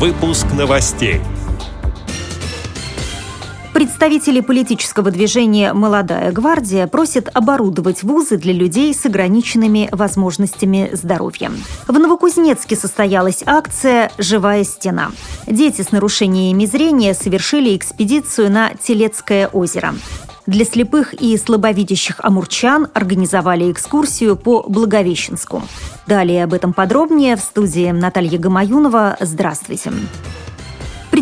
Выпуск новостей. Представители политического движения «Молодая гвардия» просят оборудовать вузы для людей с ограниченными возможностями здоровья. В Новокузнецке состоялась акция «Живая стена». Дети с нарушениями зрения совершили экспедицию на Телецкое озеро. Для слепых и слабовидящих амурчан организовали экскурсию по Благовещенску. Далее об этом подробнее в студии Наталья Гамаюнова. Здравствуйте. Здравствуйте.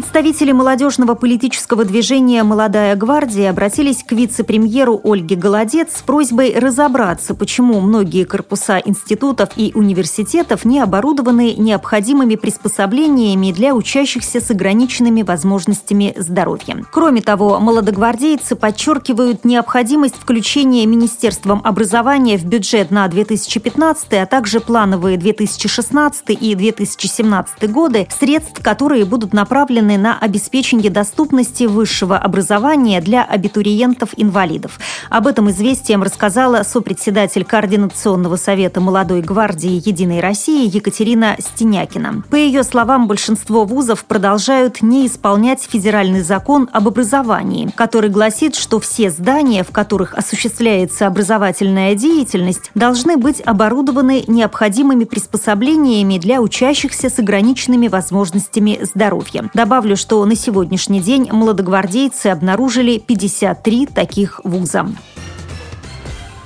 Представители молодежного политического движения «Молодая гвардия» обратились к вице-премьеру Ольге Голодец с просьбой разобраться, почему многие корпуса институтов и университетов не оборудованы необходимыми приспособлениями для учащихся с ограниченными возможностями здоровья. Кроме того, молодогвардейцы подчеркивают необходимость включения Министерством образования в бюджет на 2015, а также плановые 2016 и 2017 годы средств, которые будут направлены направлены на обеспечение доступности высшего образования для абитуриентов-инвалидов. Об этом известием рассказала сопредседатель Координационного совета молодой гвардии «Единой России» Екатерина Стенякина. По ее словам, большинство вузов продолжают не исполнять федеральный закон об образовании, который гласит, что все здания, в которых осуществляется образовательная деятельность, должны быть оборудованы необходимыми приспособлениями для учащихся с ограниченными возможностями здоровья. Добавлю, что на сегодняшний день молодогвардейцы обнаружили 53 таких вуза.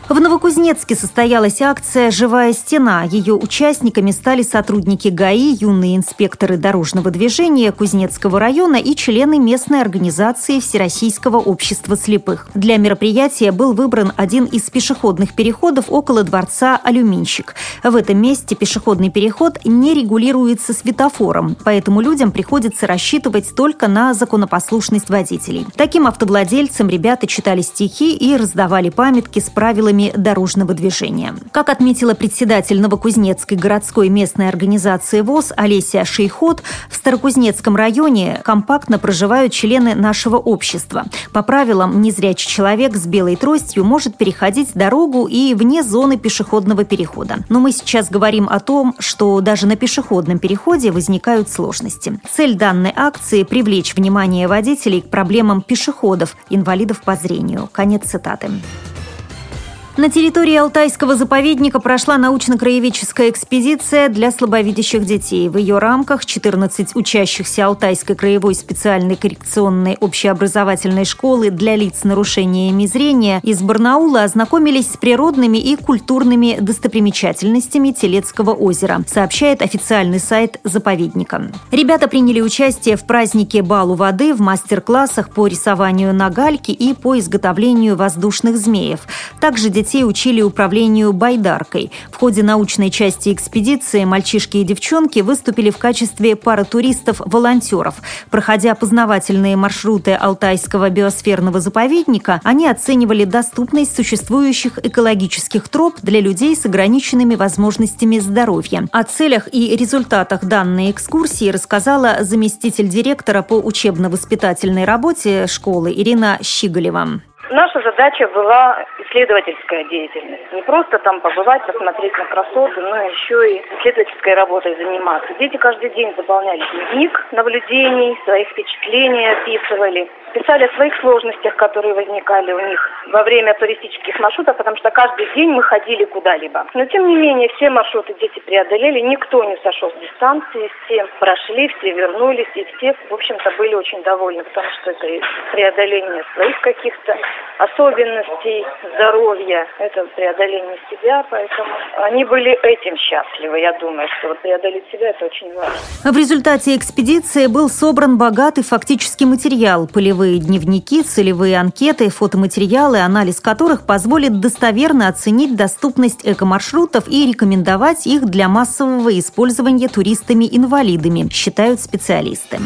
В Новокузнецке состоялась акция «Живая стена». Ее участниками стали сотрудники ГАИ, юные инспекторы дорожного движения Кузнецкого района и члены местной организации Всероссийского общества слепых. Для мероприятия был выбран один из пешеходных переходов около дворца «Алюминщик». В этом месте пешеходный переход не регулируется светофором, поэтому людям приходится рассчитывать только на законопослушность водителей. Таким автовладельцам ребята читали стихи и раздавали памятки с правилами правилами дорожного движения. Как отметила председатель Новокузнецкой городской местной организации ВОЗ Олеся Шейхот, в Старокузнецком районе компактно проживают члены нашего общества. По правилам, незрячий человек с белой тростью может переходить дорогу и вне зоны пешеходного перехода. Но мы сейчас говорим о том, что даже на пешеходном переходе возникают сложности. Цель данной акции – привлечь внимание водителей к проблемам пешеходов, инвалидов по зрению. Конец цитаты. На территории Алтайского заповедника прошла научно-краеведческая экспедиция для слабовидящих детей. В ее рамках 14 учащихся Алтайской краевой специальной коррекционной общеобразовательной школы для лиц с нарушениями зрения из Барнаула ознакомились с природными и культурными достопримечательностями Телецкого озера, сообщает официальный сайт заповедника. Ребята приняли участие в празднике Балу воды в мастер-классах по рисованию на гальке и по изготовлению воздушных змеев. Также дети детей учили управлению байдаркой. В ходе научной части экспедиции мальчишки и девчонки выступили в качестве пары туристов-волонтеров. Проходя познавательные маршруты Алтайского биосферного заповедника, они оценивали доступность существующих экологических троп для людей с ограниченными возможностями здоровья. О целях и результатах данной экскурсии рассказала заместитель директора по учебно-воспитательной работе школы Ирина Щиголева. Наша задача была исследовательская деятельность. Не просто там побывать, посмотреть на красоты, но еще и исследовательской работой заниматься. Дети каждый день заполняли дневник наблюдений, свои впечатления описывали писали о своих сложностях, которые возникали у них во время туристических маршрутов, потому что каждый день мы ходили куда-либо. Но тем не менее, все маршруты дети преодолели, никто не сошел с дистанции, все прошли, все вернулись, и все, в общем-то, были очень довольны, потому что это преодоление своих каких-то особенностей здоровья, это преодоление себя, поэтому они были этим счастливы. Я думаю, что вот преодолеть себя – это очень важно. В результате экспедиции был собран богатый фактический материал – полевые дневники, целевые анкеты, фотоматериалы, анализ которых позволит достоверно оценить доступность экомаршрутов и рекомендовать их для массового использования туристами-инвалидами, считают специалисты.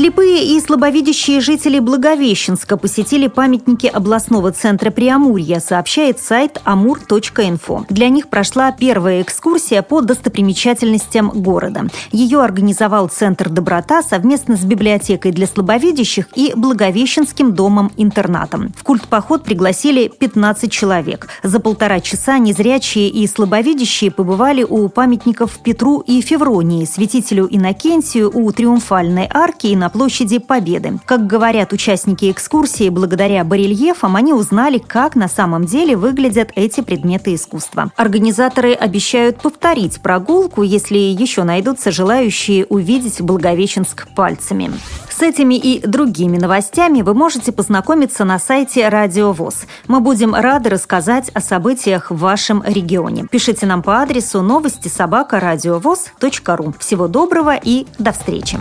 Слепые и слабовидящие жители Благовещенска посетили памятники областного центра Приамурья, сообщает сайт amur.info. Для них прошла первая экскурсия по достопримечательностям города. Ее организовал Центр «Доброта» совместно с библиотекой для слабовидящих и Благовещенским домом-интернатом. В культ-поход пригласили 15 человек. За полтора часа незрячие и слабовидящие побывали у памятников Петру и Февронии, святителю Иннокентию у Триумфальной арки и на площади Победы. Как говорят участники экскурсии, благодаря барельефам они узнали, как на самом деле выглядят эти предметы искусства. Организаторы обещают повторить прогулку, если еще найдутся желающие увидеть Благовещенск пальцами. С этими и другими новостями вы можете познакомиться на сайте Радио ВОЗ. Мы будем рады рассказать о событиях в вашем регионе. Пишите нам по адресу новости собака ру. Всего доброго и до встречи!